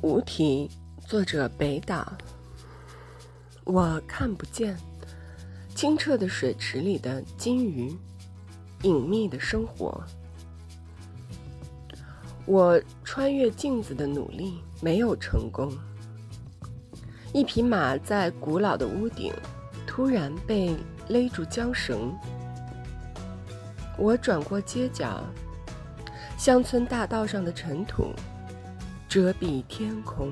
无题，作者北岛。我看不见清澈的水池里的金鱼，隐秘的生活。我穿越镜子的努力没有成功。一匹马在古老的屋顶突然被勒住缰绳。我转过街角，乡村大道上的尘土遮蔽天空。